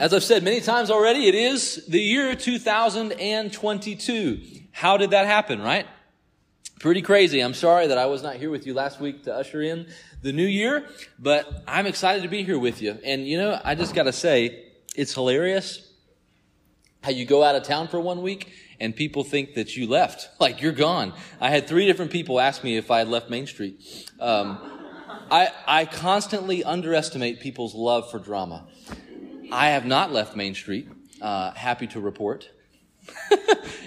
As I've said many times already, it is the year 2022. How did that happen, right? Pretty crazy. I'm sorry that I was not here with you last week to usher in the new year, but I'm excited to be here with you. And you know, I just gotta say, it's hilarious how you go out of town for one week and people think that you left, like you're gone. I had three different people ask me if I had left Main Street. Um, I, I constantly underestimate people's love for drama. I have not left Main Street. Uh, happy to report.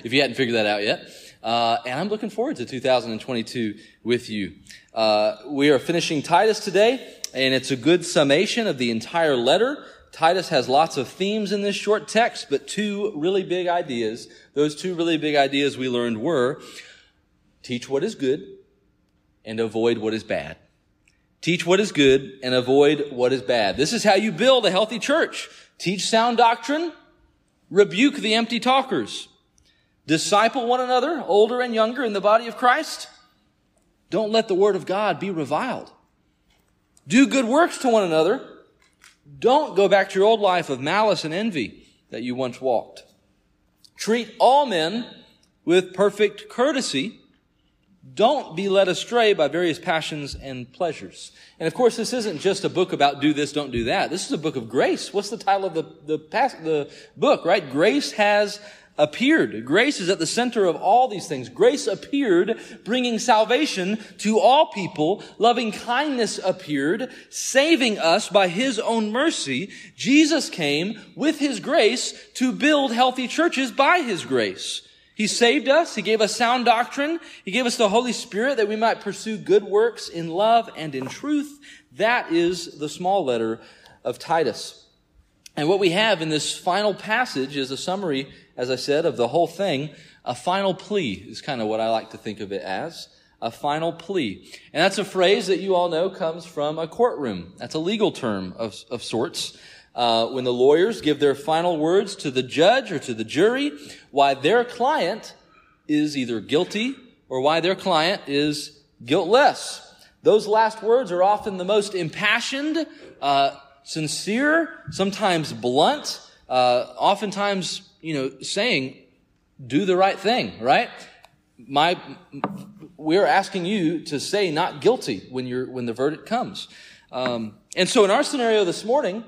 if you hadn't figured that out yet. Uh, and I'm looking forward to 2022 with you. Uh, we are finishing Titus today, and it's a good summation of the entire letter. Titus has lots of themes in this short text, but two really big ideas. Those two really big ideas we learned were teach what is good and avoid what is bad. Teach what is good and avoid what is bad. This is how you build a healthy church. Teach sound doctrine, rebuke the empty talkers. Disciple one another, older and younger, in the body of Christ. Don't let the word of God be reviled. Do good works to one another. Don't go back to your old life of malice and envy that you once walked. Treat all men with perfect courtesy. Don't be led astray by various passions and pleasures. And of course, this isn't just a book about do this, don't do that. This is a book of grace. What's the title of the, the, the book, right? Grace has appeared. Grace is at the center of all these things. Grace appeared, bringing salvation to all people. Loving kindness appeared, saving us by His own mercy. Jesus came with His grace to build healthy churches by His grace. He saved us. He gave us sound doctrine. He gave us the Holy Spirit that we might pursue good works in love and in truth. That is the small letter of Titus. And what we have in this final passage is a summary as I said, of the whole thing, a final plea is kind of what I like to think of it as. A final plea. And that's a phrase that you all know comes from a courtroom. That's a legal term of, of sorts. Uh, when the lawyers give their final words to the judge or to the jury, why their client is either guilty or why their client is guiltless. Those last words are often the most impassioned, uh, sincere, sometimes blunt, uh, oftentimes you know, saying, do the right thing, right? My, we're asking you to say not guilty when you're, when the verdict comes. Um, and so in our scenario this morning,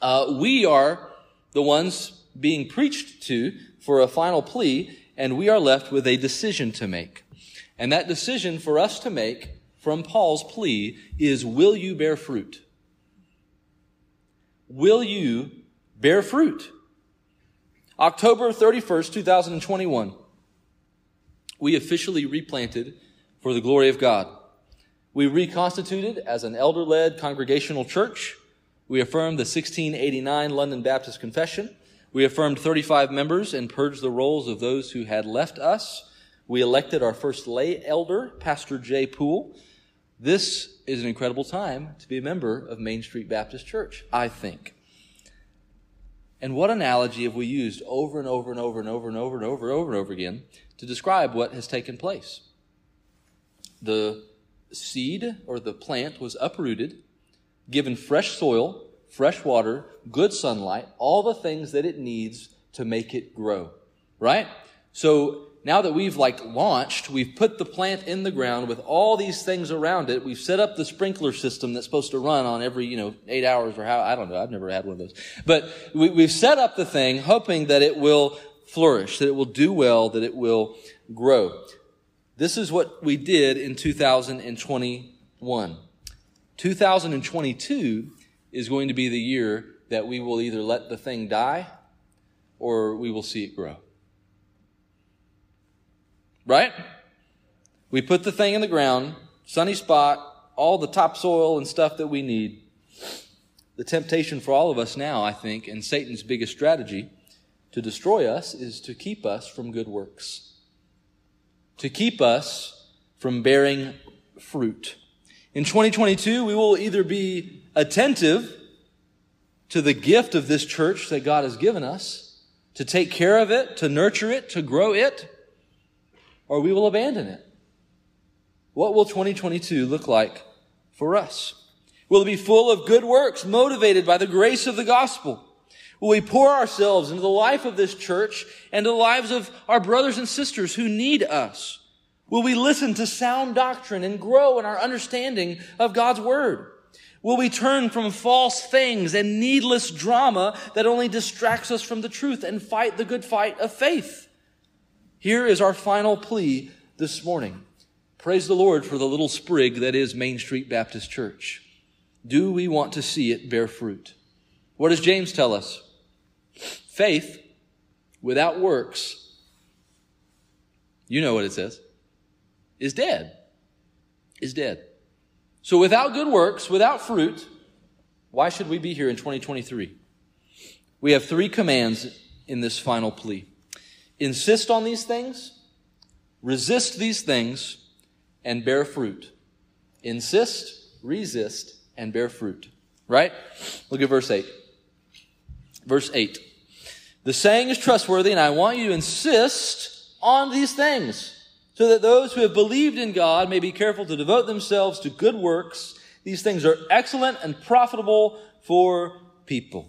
uh, we are the ones being preached to for a final plea, and we are left with a decision to make. And that decision for us to make from Paul's plea is, will you bear fruit? Will you bear fruit? October 31st, 2021, we officially replanted for the glory of God. We reconstituted as an elder led congregational church. We affirmed the 1689 London Baptist Confession. We affirmed 35 members and purged the rolls of those who had left us. We elected our first lay elder, Pastor Jay Poole. This is an incredible time to be a member of Main Street Baptist Church, I think. And what analogy have we used over and over and over and over and over and over and over and over again to describe what has taken place? The seed or the plant was uprooted, given fresh soil, fresh water, good sunlight, all the things that it needs to make it grow. Right? So now that we've like launched, we've put the plant in the ground with all these things around it. We've set up the sprinkler system that's supposed to run on every, you know, eight hours or how, I don't know. I've never had one of those. But we, we've set up the thing hoping that it will flourish, that it will do well, that it will grow. This is what we did in 2021. 2022 is going to be the year that we will either let the thing die or we will see it grow. Right? We put the thing in the ground, sunny spot, all the topsoil and stuff that we need. The temptation for all of us now, I think, and Satan's biggest strategy to destroy us is to keep us from good works, to keep us from bearing fruit. In 2022, we will either be attentive to the gift of this church that God has given us, to take care of it, to nurture it, to grow it, or we will abandon it. What will 2022 look like for us? Will it be full of good works, motivated by the grace of the gospel? Will we pour ourselves into the life of this church and the lives of our brothers and sisters who need us? Will we listen to sound doctrine and grow in our understanding of God's Word? Will we turn from false things and needless drama that only distracts us from the truth and fight the good fight of faith? Here is our final plea this morning. Praise the Lord for the little sprig that is Main Street Baptist Church. Do we want to see it bear fruit? What does James tell us? Faith without works, you know what it says, is dead. Is dead. So without good works, without fruit, why should we be here in 2023? We have three commands in this final plea. Insist on these things, resist these things, and bear fruit. Insist, resist, and bear fruit. Right? Look at verse 8. Verse 8. The saying is trustworthy, and I want you to insist on these things so that those who have believed in God may be careful to devote themselves to good works. These things are excellent and profitable for people.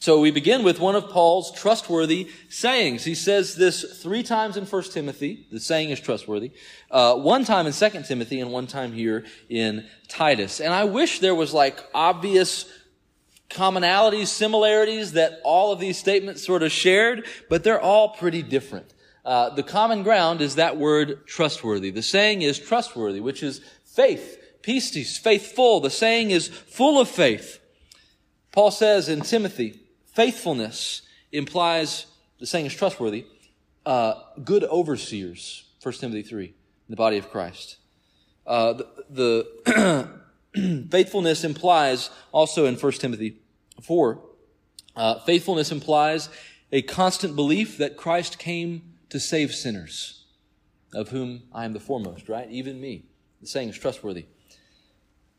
So we begin with one of Paul's trustworthy sayings. He says this three times in 1 Timothy. The saying is trustworthy. Uh, one time in 2 Timothy and one time here in Titus. And I wish there was like obvious commonalities, similarities that all of these statements sort of shared, but they're all pretty different. Uh, the common ground is that word trustworthy. The saying is trustworthy, which is faith, pistis, faithful. The saying is full of faith. Paul says in Timothy, Faithfulness implies, the saying is trustworthy, uh, good overseers, 1 Timothy 3, in the body of Christ. Uh, the, the faithfulness implies also in 1 Timothy 4, uh, faithfulness implies a constant belief that Christ came to save sinners, of whom I am the foremost, right? Even me. The saying is trustworthy.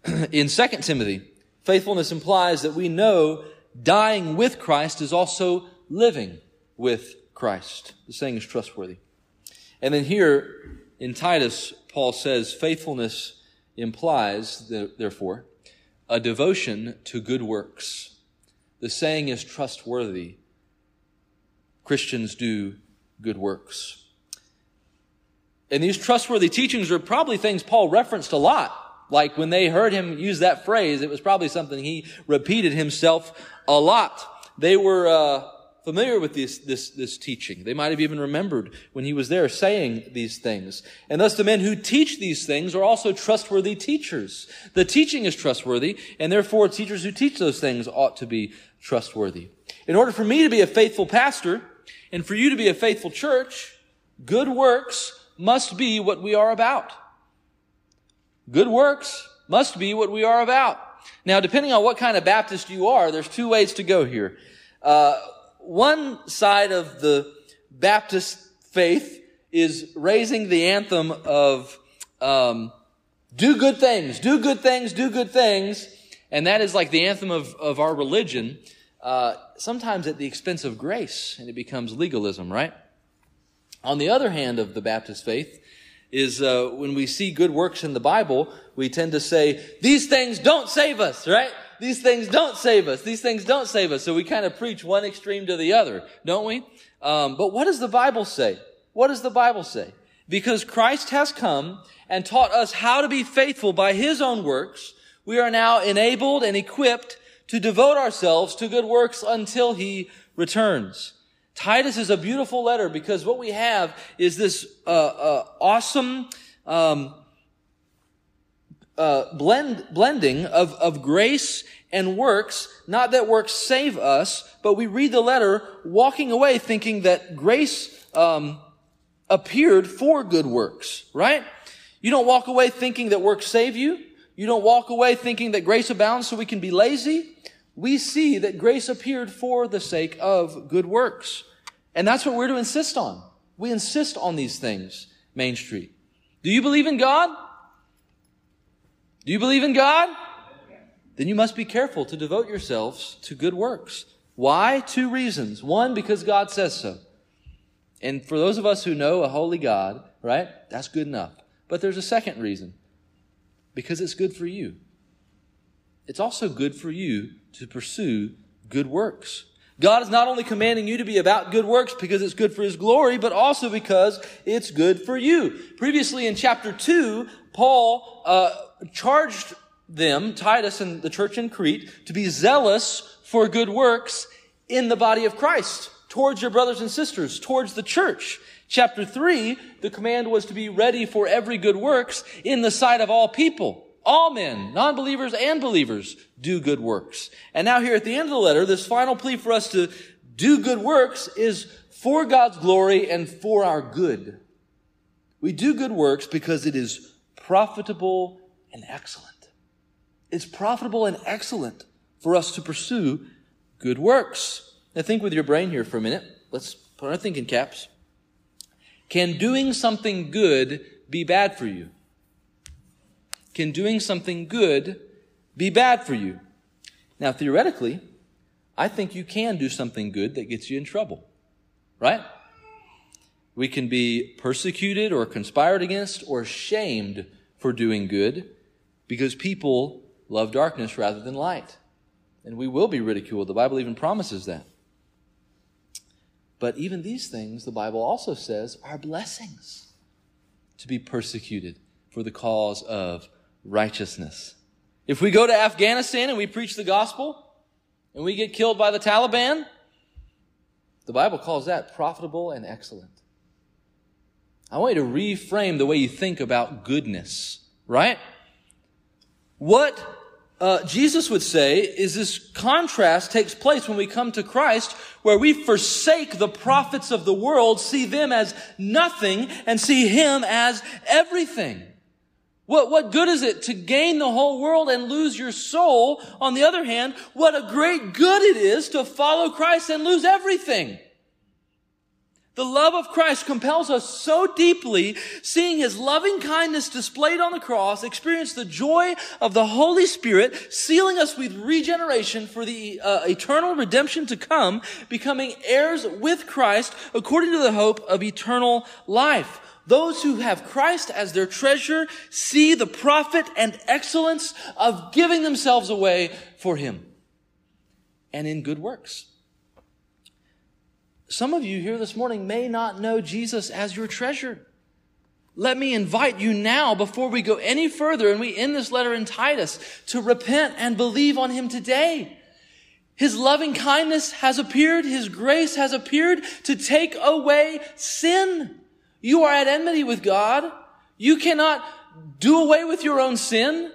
in 2 Timothy, faithfulness implies that we know dying with Christ is also living with Christ. The saying is trustworthy. And then here in Titus, Paul says faithfulness implies, therefore, a devotion to good works. The saying is trustworthy. Christians do good works. And these trustworthy teachings are probably things Paul referenced a lot. Like when they heard him use that phrase, it was probably something he repeated himself a lot. They were uh, familiar with this, this, this teaching. They might have even remembered when he was there saying these things. And thus the men who teach these things are also trustworthy teachers. The teaching is trustworthy, and therefore teachers who teach those things ought to be trustworthy. In order for me to be a faithful pastor, and for you to be a faithful church, good works must be what we are about. Good works must be what we are about. Now, depending on what kind of Baptist you are, there's two ways to go here. Uh, one side of the Baptist faith is raising the anthem of um, do good things, do good things, do good things, and that is like the anthem of, of our religion. Uh, sometimes at the expense of grace, and it becomes legalism, right? On the other hand of the Baptist faith is uh, when we see good works in the Bible, we tend to say, these things don't save us, right? These things don't save us. These things don't save us. So we kind of preach one extreme to the other, don't we? Um, but what does the Bible say? What does the Bible say? Because Christ has come and taught us how to be faithful by his own works, we are now enabled and equipped to devote ourselves to good works until he returns. Titus is a beautiful letter because what we have is this uh, uh, awesome um, uh, blend, blending of, of grace and works. Not that works save us, but we read the letter walking away thinking that grace um, appeared for good works, right? You don't walk away thinking that works save you. You don't walk away thinking that grace abounds so we can be lazy. We see that grace appeared for the sake of good works. And that's what we're to insist on. We insist on these things, Main Street. Do you believe in God? Do you believe in God? Then you must be careful to devote yourselves to good works. Why? Two reasons. One, because God says so. And for those of us who know a holy God, right, that's good enough. But there's a second reason. Because it's good for you. It's also good for you to pursue good works. God is not only commanding you to be about good works because it's good for His glory, but also because it's good for you. Previously in chapter 2, Paul uh, charged them, Titus and the church in Crete, to be zealous for good works in the body of Christ, towards your brothers and sisters, towards the church. Chapter 3, the command was to be ready for every good works in the sight of all people. All men, non-believers and believers, do good works. And now here at the end of the letter, this final plea for us to do good works is for God's glory and for our good. We do good works because it is profitable and excellent. It's profitable and excellent for us to pursue good works. Now think with your brain here for a minute. Let's put our thinking caps. Can doing something good be bad for you? Can doing something good be bad for you? Now, theoretically, I think you can do something good that gets you in trouble, right? We can be persecuted or conspired against or shamed for doing good because people love darkness rather than light. And we will be ridiculed. The Bible even promises that. But even these things, the Bible also says, are blessings to be persecuted for the cause of righteousness. If we go to Afghanistan and we preach the gospel and we get killed by the Taliban, the Bible calls that profitable and excellent. I want you to reframe the way you think about goodness, right? What uh, Jesus would say is this contrast takes place when we come to Christ, where we forsake the profits of the world, see them as nothing, and see Him as everything. What, what good is it to gain the whole world and lose your soul? On the other hand, what a great good it is to follow Christ and lose everything. The love of Christ compels us so deeply, seeing His loving kindness displayed on the cross, experience the joy of the Holy Spirit, sealing us with regeneration for the uh, eternal redemption to come, becoming heirs with Christ according to the hope of eternal life. Those who have Christ as their treasure see the profit and excellence of giving themselves away for Him and in good works. Some of you here this morning may not know Jesus as your treasure. Let me invite you now, before we go any further and we end this letter in Titus, to repent and believe on Him today. His loving kindness has appeared. His grace has appeared to take away sin. You are at enmity with God. You cannot do away with your own sin.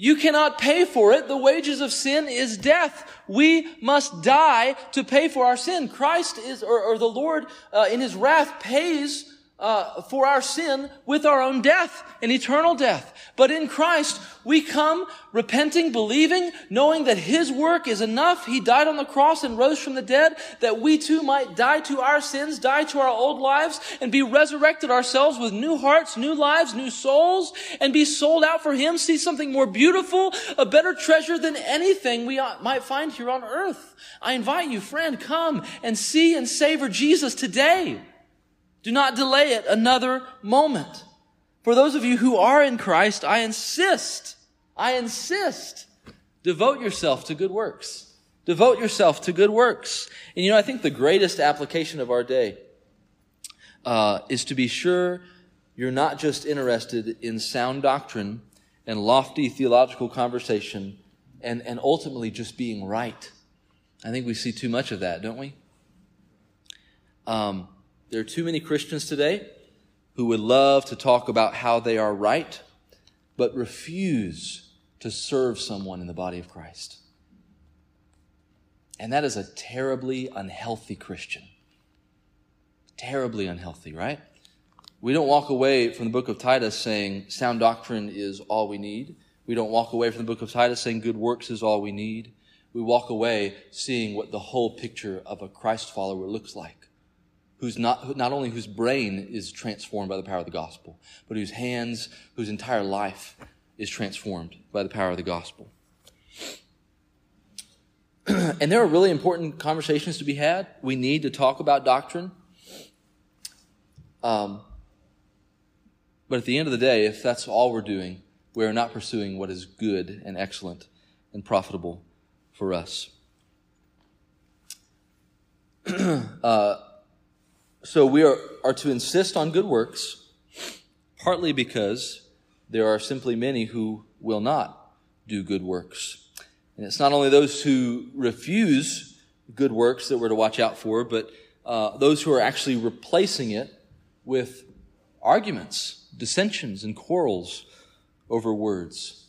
You cannot pay for it. The wages of sin is death. We must die to pay for our sin. Christ is, or, or the Lord uh, in His wrath pays uh, for our sin with our own death, an eternal death. But in Christ, we come repenting, believing, knowing that His work is enough. He died on the cross and rose from the dead, that we too might die to our sins, die to our old lives, and be resurrected ourselves with new hearts, new lives, new souls, and be sold out for Him, see something more beautiful, a better treasure than anything we might find here on earth. I invite you, friend, come and see and savor Jesus today. Do not delay it another moment. For those of you who are in Christ, I insist, I insist, devote yourself to good works. Devote yourself to good works. And you know, I think the greatest application of our day uh, is to be sure you're not just interested in sound doctrine and lofty theological conversation and, and ultimately just being right. I think we see too much of that, don't we? Um, there are too many Christians today who would love to talk about how they are right, but refuse to serve someone in the body of Christ. And that is a terribly unhealthy Christian. Terribly unhealthy, right? We don't walk away from the book of Titus saying sound doctrine is all we need. We don't walk away from the book of Titus saying good works is all we need. We walk away seeing what the whole picture of a Christ follower looks like who's not, not only whose brain is transformed by the power of the gospel, but whose hands, whose entire life is transformed by the power of the gospel. and there are really important conversations to be had. We need to talk about doctrine. Um, but at the end of the day, if that's all we're doing, we are not pursuing what is good and excellent and profitable for us. uh, so we are, are to insist on good works, partly because there are simply many who will not do good works. And it's not only those who refuse good works that we're to watch out for, but uh, those who are actually replacing it with arguments, dissensions, and quarrels over words.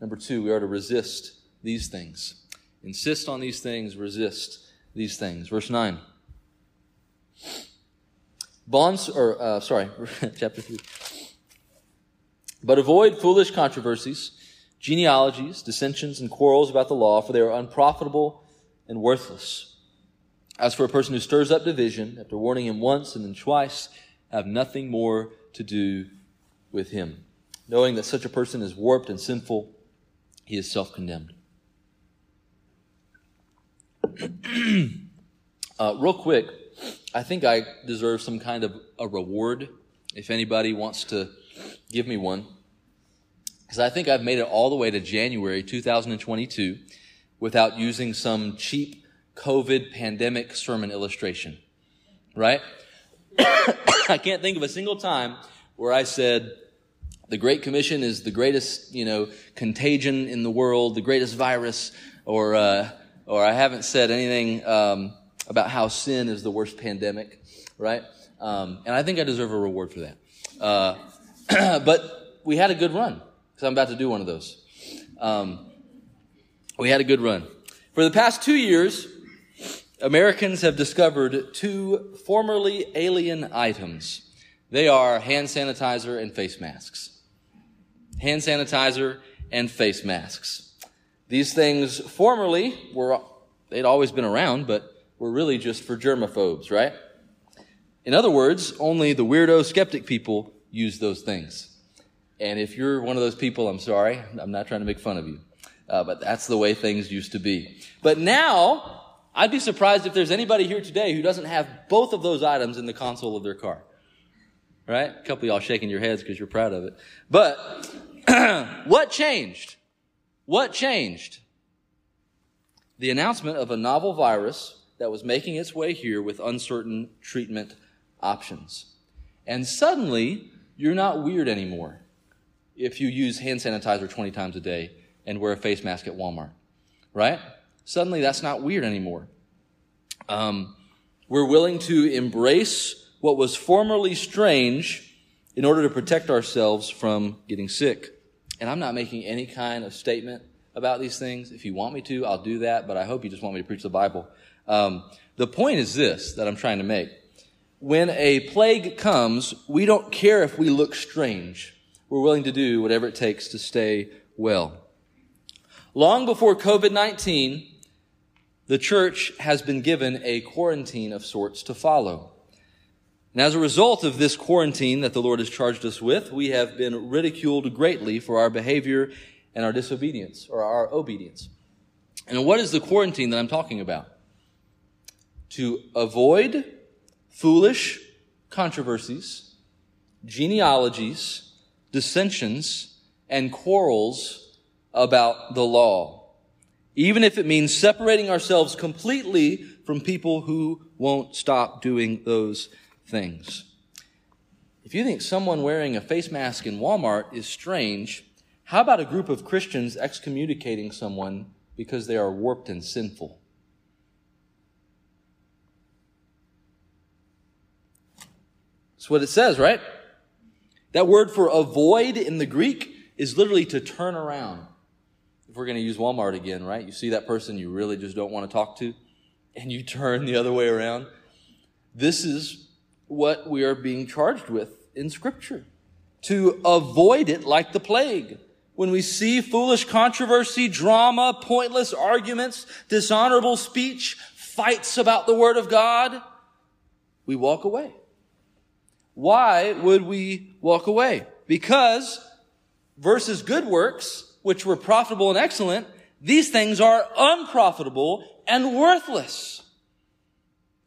Number two, we are to resist these things. Insist on these things, resist these things. Verse 9. Bonds, or, uh, sorry, chapter 3. But avoid foolish controversies, genealogies, dissensions, and quarrels about the law, for they are unprofitable and worthless. As for a person who stirs up division, after warning him once and then twice, have nothing more to do with him. Knowing that such a person is warped and sinful, he is self condemned. uh, real quick, I think I deserve some kind of a reward if anybody wants to give me one. Because I think I've made it all the way to January 2022 without using some cheap COVID pandemic sermon illustration. Right? I can't think of a single time where I said, the Great Commission is the greatest, you know, contagion in the world, the greatest virus, or, uh, or I haven't said anything um, about how sin is the worst pandemic, right? Um, and I think I deserve a reward for that. Uh, but we had a good run because I'm about to do one of those. Um, we had a good run. For the past two years, Americans have discovered two formerly alien items. They are hand sanitizer and face masks. Hand sanitizer and face masks. These things formerly were, they'd always been around, but were really just for germaphobes, right? In other words, only the weirdo skeptic people use those things. And if you're one of those people, I'm sorry. I'm not trying to make fun of you. Uh, but that's the way things used to be. But now, I'd be surprised if there's anybody here today who doesn't have both of those items in the console of their car. Right? A couple y'all shaking your heads because you're proud of it. But what changed? What changed? The announcement of a novel virus that was making its way here with uncertain treatment options. And suddenly, you're not weird anymore if you use hand sanitizer 20 times a day and wear a face mask at Walmart, right? Suddenly, that's not weird anymore. Um, we're willing to embrace what was formerly strange in order to protect ourselves from getting sick. And I'm not making any kind of statement about these things. If you want me to, I'll do that, but I hope you just want me to preach the Bible. Um, the point is this that I'm trying to make. When a plague comes, we don't care if we look strange. We're willing to do whatever it takes to stay well. Long before COVID-19, the church has been given a quarantine of sorts to follow. And as a result of this quarantine that the Lord has charged us with, we have been ridiculed greatly for our behavior and our disobedience, or our obedience. And what is the quarantine that I'm talking about? To avoid foolish controversies, genealogies, dissensions, and quarrels about the law even if it means separating ourselves completely from people who won't stop doing those things. If you think someone wearing a face mask in Walmart is strange, how about a group of Christians excommunicating someone because they are warped and sinful? That's what it says, right? That word for avoid in the Greek is literally to turn around if we're going to use Walmart again, right? You see that person you really just don't want to talk to, and you turn the other way around. This is what we are being charged with in Scripture to avoid it like the plague. When we see foolish controversy, drama, pointless arguments, dishonorable speech, fights about the Word of God, we walk away. Why would we walk away? Because versus good works, which were profitable and excellent, these things are unprofitable and worthless.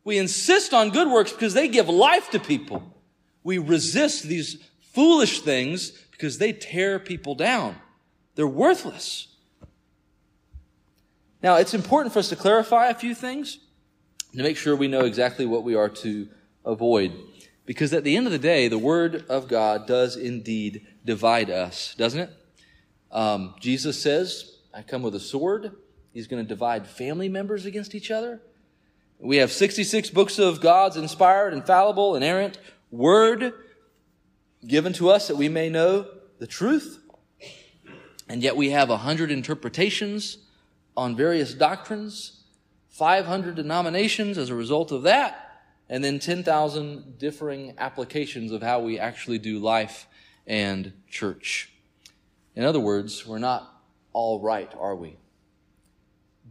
We insist on good works because they give life to people. We resist these foolish things because they tear people down. They're worthless. Now, it's important for us to clarify a few things to make sure we know exactly what we are to avoid. Because at the end of the day, the Word of God does indeed divide us, doesn't it? Um, Jesus says, I come with a sword. He's going to divide family members against each other. We have 66 books of God's inspired, infallible, inerrant Word given to us that we may know the truth. And yet we have 100 interpretations on various doctrines, 500 denominations as a result of that and then 10,000 differing applications of how we actually do life and church. In other words, we're not all right, are we?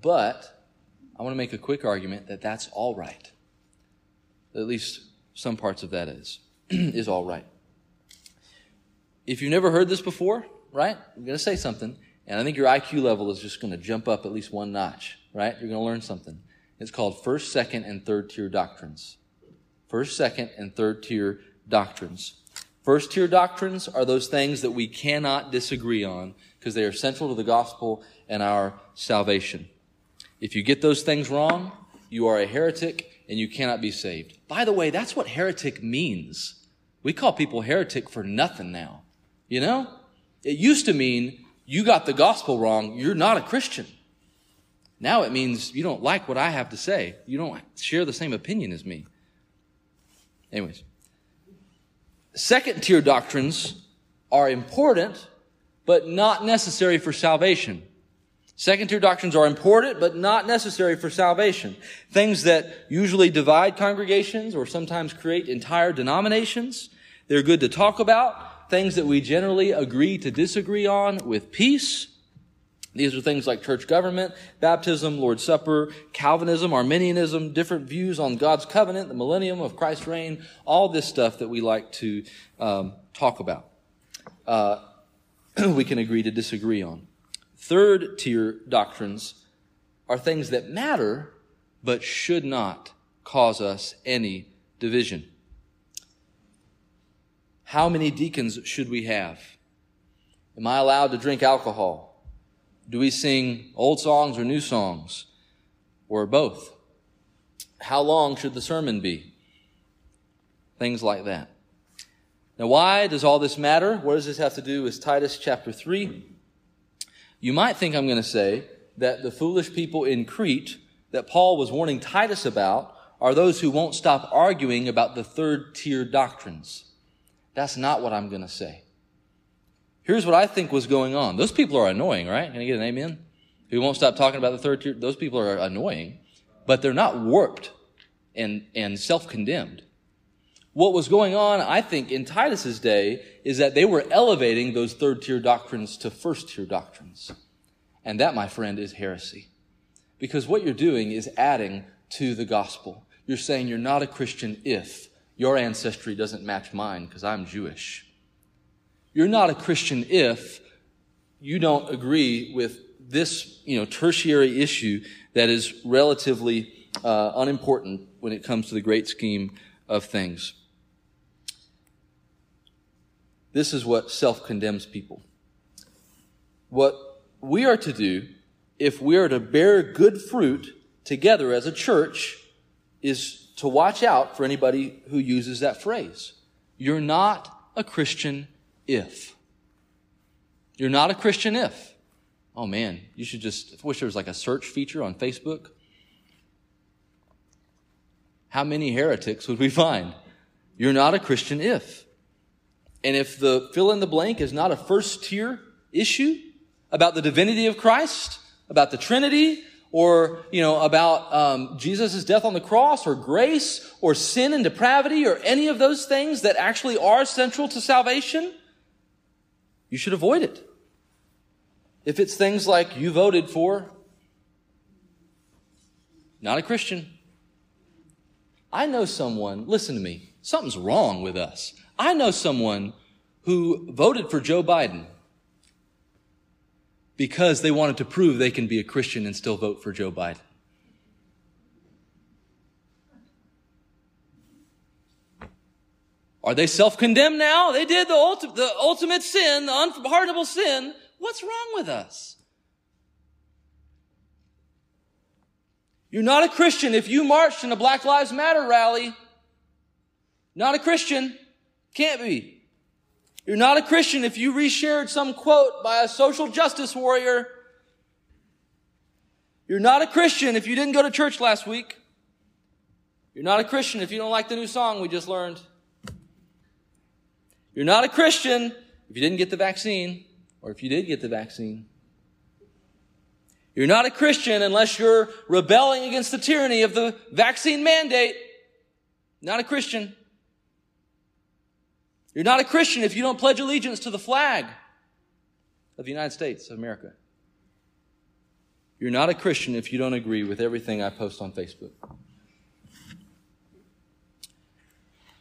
But I want to make a quick argument that that's all right. At least some parts of that is, is all right. If you've never heard this before, right, I'm going to say something, and I think your IQ level is just going to jump up at least one notch, right? You're going to learn something. It's called first, second, and third tier doctrines first, second, and third tier doctrines. First tier doctrines are those things that we cannot disagree on because they are central to the gospel and our salvation. If you get those things wrong, you are a heretic and you cannot be saved. By the way, that's what heretic means. We call people heretic for nothing now. You know? It used to mean you got the gospel wrong, you're not a Christian. Now it means you don't like what I have to say. You don't share the same opinion as me. Anyways, second tier doctrines are important, but not necessary for salvation. Second tier doctrines are important, but not necessary for salvation. Things that usually divide congregations or sometimes create entire denominations. They're good to talk about. Things that we generally agree to disagree on with peace. These are things like church government, baptism, Lord's Supper, Calvinism, Arminianism, different views on God's covenant, the millennium of Christ's reign, all this stuff that we like to um, talk about. Uh, we can agree to disagree on. Third tier doctrines are things that matter, but should not cause us any division. How many deacons should we have? Am I allowed to drink alcohol? Do we sing old songs or new songs? Or both? How long should the sermon be? Things like that. Now, why does all this matter? What does this have to do with Titus chapter 3? You might think I'm going to say that the foolish people in Crete that Paul was warning Titus about are those who won't stop arguing about the third tier doctrines. That's not what I'm going to say. Here's what I think was going on. Those people are annoying, right? Can I get an amen? Who won't stop talking about the third tier? Those people are annoying, but they're not warped and, and self-condemned. What was going on, I think, in Titus's day is that they were elevating those third tier doctrines to first tier doctrines. And that, my friend, is heresy. Because what you're doing is adding to the gospel. You're saying you're not a Christian if your ancestry doesn't match mine because I'm Jewish. You're not a Christian if you don't agree with this, you know, tertiary issue that is relatively uh, unimportant when it comes to the great scheme of things. This is what self-condemns people. What we are to do if we are to bear good fruit together as a church is to watch out for anybody who uses that phrase. You're not a Christian if. You're not a Christian if. Oh man, you should just I wish there was like a search feature on Facebook. How many heretics would we find? You're not a Christian if. And if the fill in the blank is not a first tier issue about the divinity of Christ, about the Trinity, or you know about um, jesus' death on the cross or grace or sin and depravity or any of those things that actually are central to salvation you should avoid it. If it's things like you voted for, not a Christian. I know someone, listen to me, something's wrong with us. I know someone who voted for Joe Biden because they wanted to prove they can be a Christian and still vote for Joe Biden. Are they self-condemned now? They did the, ulti- the ultimate sin, the unpardonable sin. What's wrong with us? You're not a Christian if you marched in a Black Lives Matter rally. Not a Christian. Can't be. You're not a Christian if you reshared some quote by a social justice warrior. You're not a Christian if you didn't go to church last week. You're not a Christian if you don't like the new song we just learned. You're not a Christian if you didn't get the vaccine or if you did get the vaccine. You're not a Christian unless you're rebelling against the tyranny of the vaccine mandate. Not a Christian. You're not a Christian if you don't pledge allegiance to the flag of the United States of America. You're not a Christian if you don't agree with everything I post on Facebook.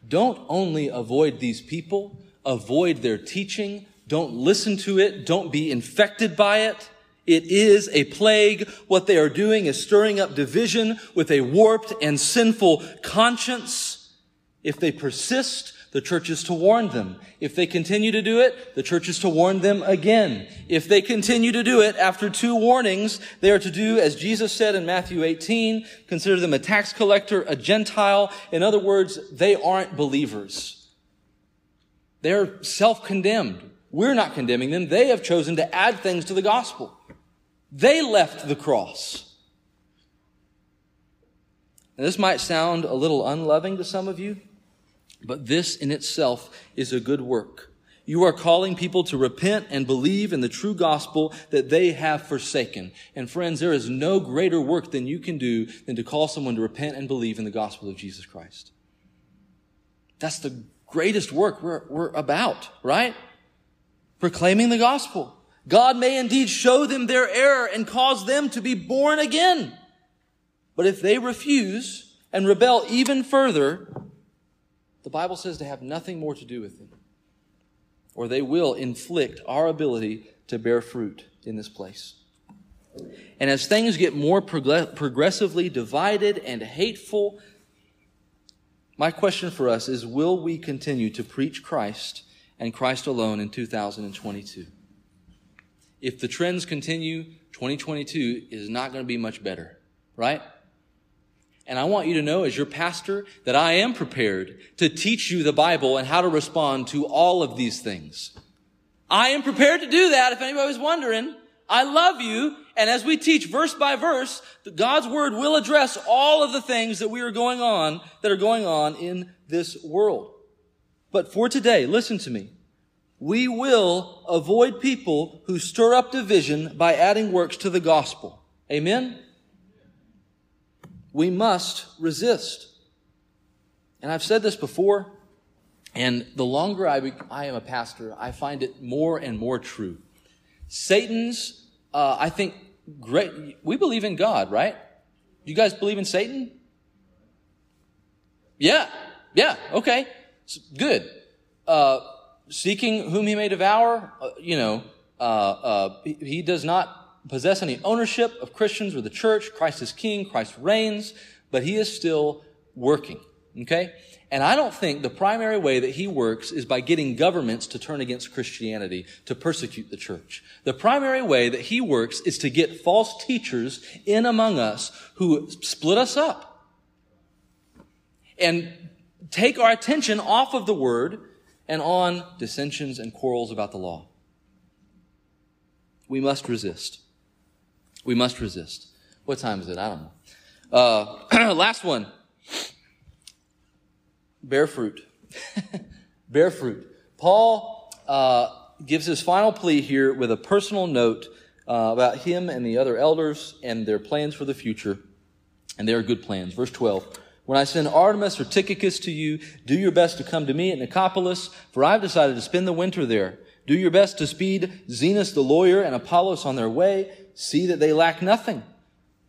Don't only avoid these people, avoid their teaching. Don't listen to it. Don't be infected by it. It is a plague. What they are doing is stirring up division with a warped and sinful conscience. If they persist, the church is to warn them. If they continue to do it, the church is to warn them again. If they continue to do it after two warnings, they are to do as Jesus said in Matthew 18, consider them a tax collector, a Gentile. In other words, they aren't believers. They're self-condemned. We're not condemning them. They have chosen to add things to the gospel. They left the cross. Now, this might sound a little unloving to some of you, but this in itself is a good work. You are calling people to repent and believe in the true gospel that they have forsaken. And friends, there is no greater work than you can do than to call someone to repent and believe in the gospel of Jesus Christ. That's the greatest work we're, we're about, right? Proclaiming the gospel. God may indeed show them their error and cause them to be born again. But if they refuse and rebel even further, the Bible says to have nothing more to do with them. Or they will inflict our ability to bear fruit in this place. And as things get more progressively divided and hateful, my question for us is will we continue to preach Christ and Christ alone in 2022? if the trends continue, 2022 is not going to be much better, right? And I want you to know as your pastor that I am prepared to teach you the Bible and how to respond to all of these things. I am prepared to do that if anybody was wondering. I love you. And as we teach verse by verse, God's word will address all of the things that we are going on, that are going on in this world. But for today, listen to me we will avoid people who stir up division by adding works to the gospel. Amen? We must resist. And I've said this before, and the longer I, be, I am a pastor, I find it more and more true. Satan's, uh, I think, great. We believe in God, right? You guys believe in Satan? Yeah, yeah, okay, good. Uh, seeking whom he may devour, uh, you know, uh, uh, he, he does not possess any ownership of Christians or the church. Christ is king, Christ reigns, but he is still working. Okay? And I don't think the primary way that he works is by getting governments to turn against Christianity, to persecute the church. The primary way that he works is to get false teachers in among us who split us up and take our attention off of the word and on dissensions and quarrels about the law. We must resist. We must resist. What time is it? I don't know. Uh, last one. Bear fruit. Bear fruit. Paul uh, gives his final plea here with a personal note uh, about him and the other elders and their plans for the future. And they are good plans. Verse 12. When I send Artemas or Tychicus to you, do your best to come to me at Nicopolis, for I've decided to spend the winter there. Do your best to speed Zenas the lawyer and Apollos on their way. See that they lack nothing.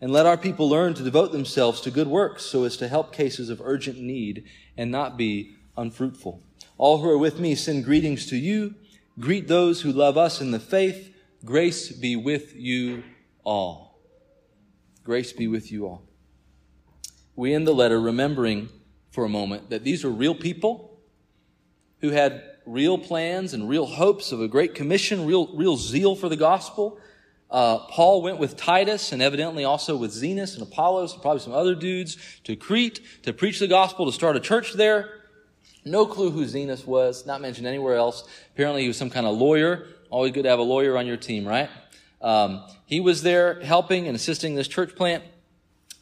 And let our people learn to devote themselves to good works so as to help cases of urgent need and not be unfruitful. All who are with me send greetings to you. Greet those who love us in the faith. Grace be with you all. Grace be with you all we end the letter remembering for a moment that these were real people who had real plans and real hopes of a great commission, real, real zeal for the gospel. Uh, Paul went with Titus and evidently also with Zenas and Apollos and probably some other dudes to Crete to preach the gospel, to start a church there. No clue who Zenas was, not mentioned anywhere else. Apparently he was some kind of lawyer. Always good to have a lawyer on your team, right? Um, he was there helping and assisting this church plant.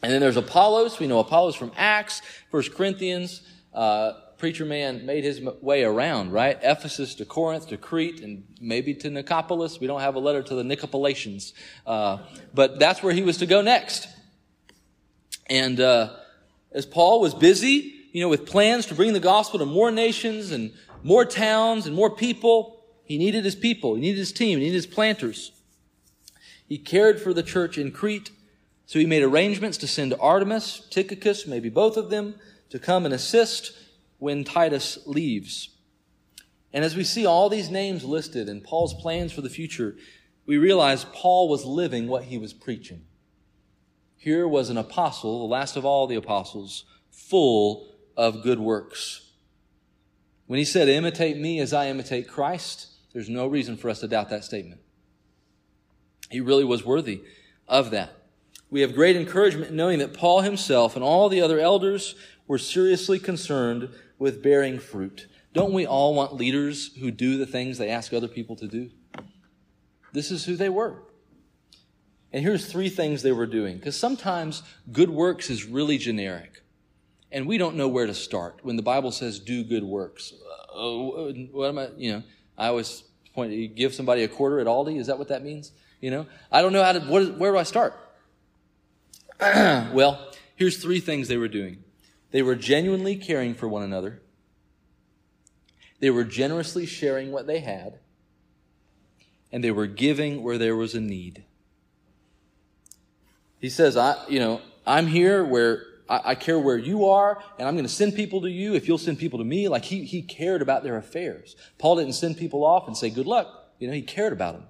And then there's Apollos. We know Apollos from Acts, First Corinthians. Uh, preacher man made his way around, right? Ephesus to Corinth to Crete and maybe to Nicopolis. We don't have a letter to the Nicopolitans, Uh, but that's where he was to go next. And uh, as Paul was busy, you know, with plans to bring the gospel to more nations and more towns and more people, he needed his people. He needed his team. He needed his planters. He cared for the church in Crete. So he made arrangements to send Artemas, Tychicus, maybe both of them, to come and assist when Titus leaves. And as we see all these names listed and Paul's plans for the future, we realize Paul was living what he was preaching. Here was an apostle, the last of all the apostles, full of good works. When he said, imitate me as I imitate Christ, there's no reason for us to doubt that statement. He really was worthy of that. We have great encouragement knowing that Paul himself and all the other elders were seriously concerned with bearing fruit. Don't we all want leaders who do the things they ask other people to do? This is who they were. And here's three things they were doing. Because sometimes good works is really generic. And we don't know where to start. When the Bible says do good works, uh, what am I, you know, I always point, you give somebody a quarter at Aldi. Is that what that means? You know, I don't know how to, what is, where do I start? well, here's three things they were doing. They were genuinely caring for one another. They were generously sharing what they had. And they were giving where there was a need. He says, I, you know, I'm here where I, I care where you are, and I'm going to send people to you if you'll send people to me. Like he, he cared about their affairs. Paul didn't send people off and say, good luck. You know, he cared about them.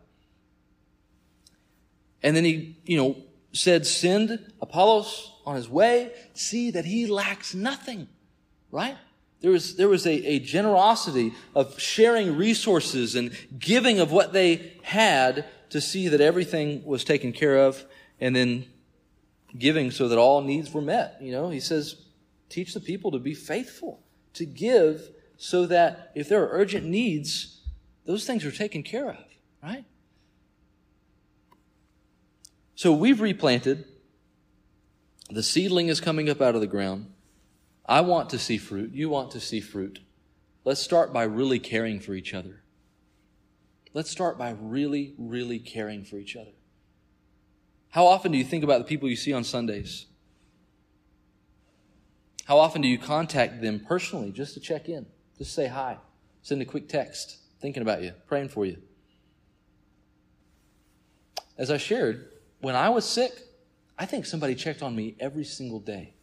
And then he, you know, said, send Apollos on his way, see that he lacks nothing, right? There was, there was a, a generosity of sharing resources and giving of what they had to see that everything was taken care of and then giving so that all needs were met. You know, he says, teach the people to be faithful, to give so that if there are urgent needs, those things are taken care of, right? So we've replanted the seedling is coming up out of the ground. I want to see fruit. You want to see fruit. Let's start by really caring for each other. Let's start by really, really caring for each other. How often do you think about the people you see on Sundays? How often do you contact them personally just to check in, just say hi, send a quick text, thinking about you, praying for you? As I shared, when I was sick, I think somebody checked on me every single day.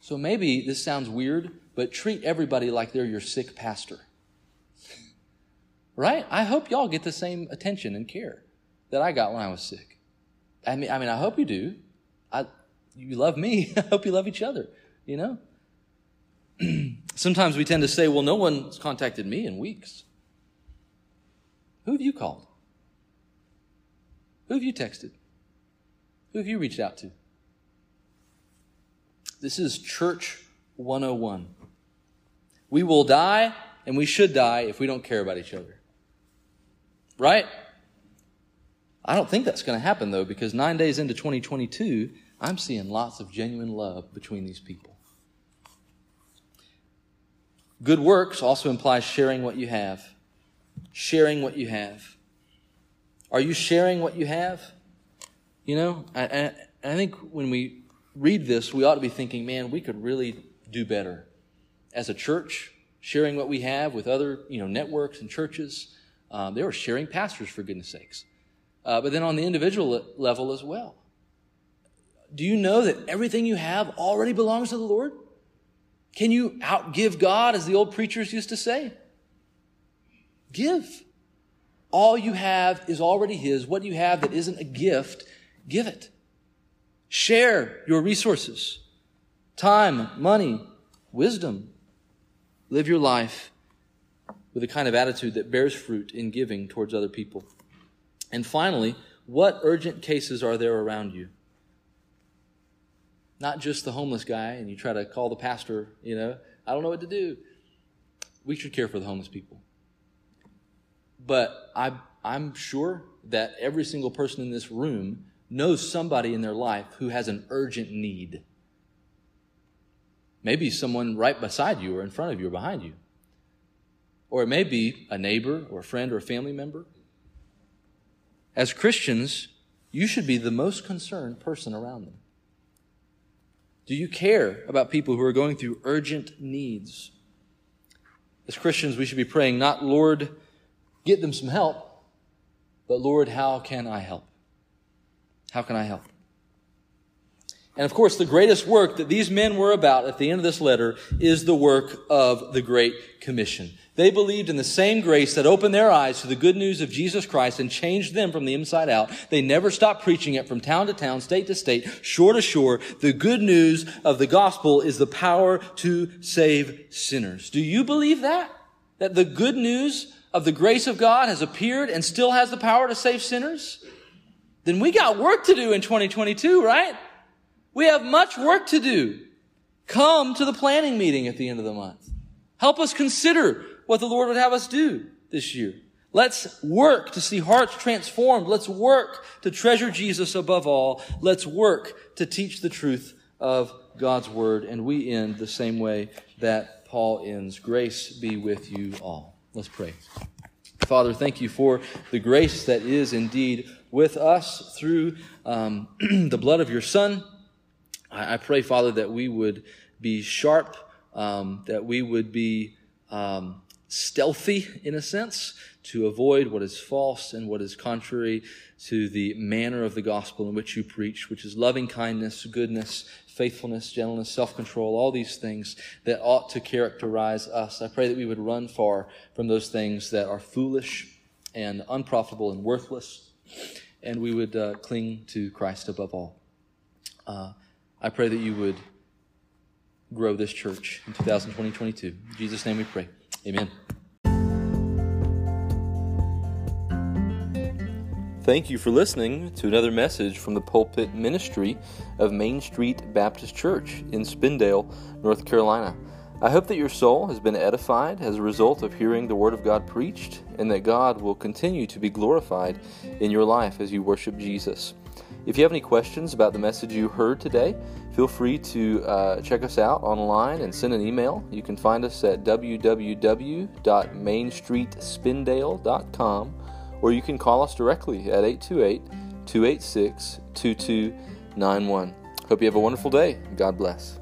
So maybe this sounds weird, but treat everybody like they're your sick pastor. right? I hope y'all get the same attention and care that I got when I was sick. I mean, I mean, I hope you do. I, you love me. I hope you love each other. You know. Sometimes we tend to say, "Well, no one's contacted me in weeks." Who have you called? Who have you texted? Who have you reached out to? This is Church 101. We will die, and we should die if we don't care about each other. Right? I don't think that's going to happen, though, because nine days into 2022, I'm seeing lots of genuine love between these people. Good works also implies sharing what you have. Sharing what you have. Are you sharing what you have? You know, I, I, I think when we read this, we ought to be thinking, man, we could really do better as a church, sharing what we have with other, you know, networks and churches. Um, they were sharing pastors, for goodness sakes. Uh, but then on the individual level as well. Do you know that everything you have already belongs to the Lord? Can you outgive God, as the old preachers used to say? Give. All you have is already His. What you have that isn't a gift Give it. Share your resources time, money, wisdom. Live your life with a kind of attitude that bears fruit in giving towards other people. And finally, what urgent cases are there around you? Not just the homeless guy, and you try to call the pastor, you know, I don't know what to do. We should care for the homeless people. But I, I'm sure that every single person in this room knows somebody in their life who has an urgent need. Maybe someone right beside you or in front of you or behind you. Or it may be a neighbor or a friend or a family member. As Christians, you should be the most concerned person around them. Do you care about people who are going through urgent needs? As Christians, we should be praying, not, Lord, get them some help, but Lord, how can I help? How can I help? And of course, the greatest work that these men were about at the end of this letter is the work of the Great Commission. They believed in the same grace that opened their eyes to the good news of Jesus Christ and changed them from the inside out. They never stopped preaching it from town to town, state to state, shore to shore. The good news of the gospel is the power to save sinners. Do you believe that? That the good news of the grace of God has appeared and still has the power to save sinners? Then we got work to do in 2022, right? We have much work to do. Come to the planning meeting at the end of the month. Help us consider what the Lord would have us do this year. Let's work to see hearts transformed. Let's work to treasure Jesus above all. Let's work to teach the truth of God's word. And we end the same way that Paul ends. Grace be with you all. Let's pray. Father, thank you for the grace that is indeed with us through um, the blood of your Son. I, I pray, Father, that we would be sharp, um, that we would be um, stealthy in a sense to avoid what is false and what is contrary to the manner of the gospel in which you preach, which is loving kindness, goodness, faithfulness, gentleness, self control, all these things that ought to characterize us. I pray that we would run far from those things that are foolish and unprofitable and worthless, and we would uh, cling to Christ above all. Uh, I pray that you would grow this church in 2020 22. In Jesus' name we pray. Amen. Thank you for listening to another message from the pulpit ministry of Main Street Baptist Church in Spindale, North Carolina. I hope that your soul has been edified as a result of hearing the Word of God preached, and that God will continue to be glorified in your life as you worship Jesus. If you have any questions about the message you heard today, feel free to uh, check us out online and send an email. You can find us at www.mainstreetspindale.com or you can call us directly at 828 286 2291. Hope you have a wonderful day. God bless.